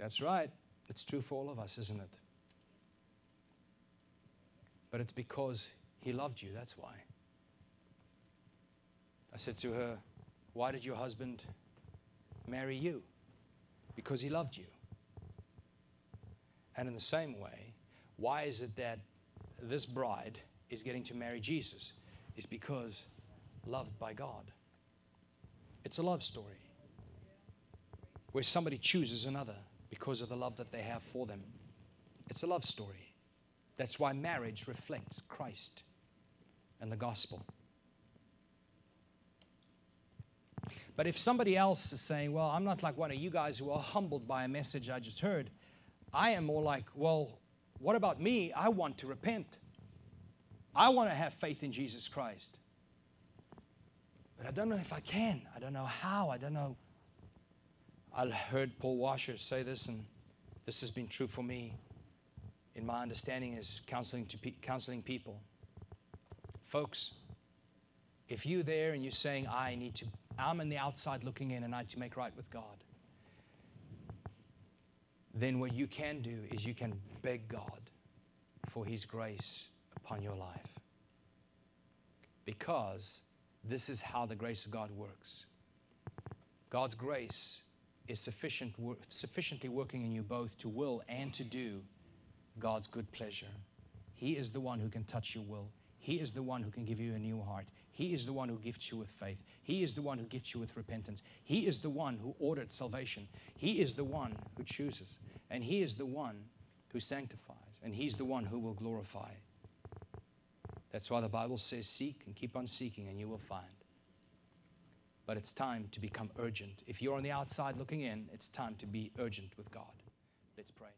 That's right. It's true for all of us, isn't it? But it's because He loved you, that's why. I said to her, Why did your husband marry you? Because he loved you. And in the same way, why is it that this bride is getting to marry Jesus? Is because loved by God. It's a love story where somebody chooses another because of the love that they have for them. It's a love story. That's why marriage reflects Christ and the gospel. But if somebody else is saying, Well, I'm not like one of you guys who are humbled by a message I just heard, I am more like, Well, what about me? I want to repent. I want to have faith in Jesus Christ. But I don't know if I can. I don't know how. I don't know. I heard Paul Washer say this, and this has been true for me in my understanding as counseling, to pe- counseling people. Folks, if you're there and you're saying, I need to I'm on the outside looking in and I need to make right with God. Then what you can do is you can beg God for His grace upon your life. Because this is how the grace of God works. God's grace is sufficient, sufficiently working in you both to will and to do God's good pleasure. He is the one who can touch your will. He is the one who can give you a new heart. He is the one who gifts you with faith. He is the one who gifts you with repentance. He is the one who ordered salvation. He is the one who chooses. And He is the one who sanctifies. And He's the one who will glorify. That's why the Bible says, Seek and keep on seeking, and you will find. But it's time to become urgent. If you're on the outside looking in, it's time to be urgent with God. Let's pray.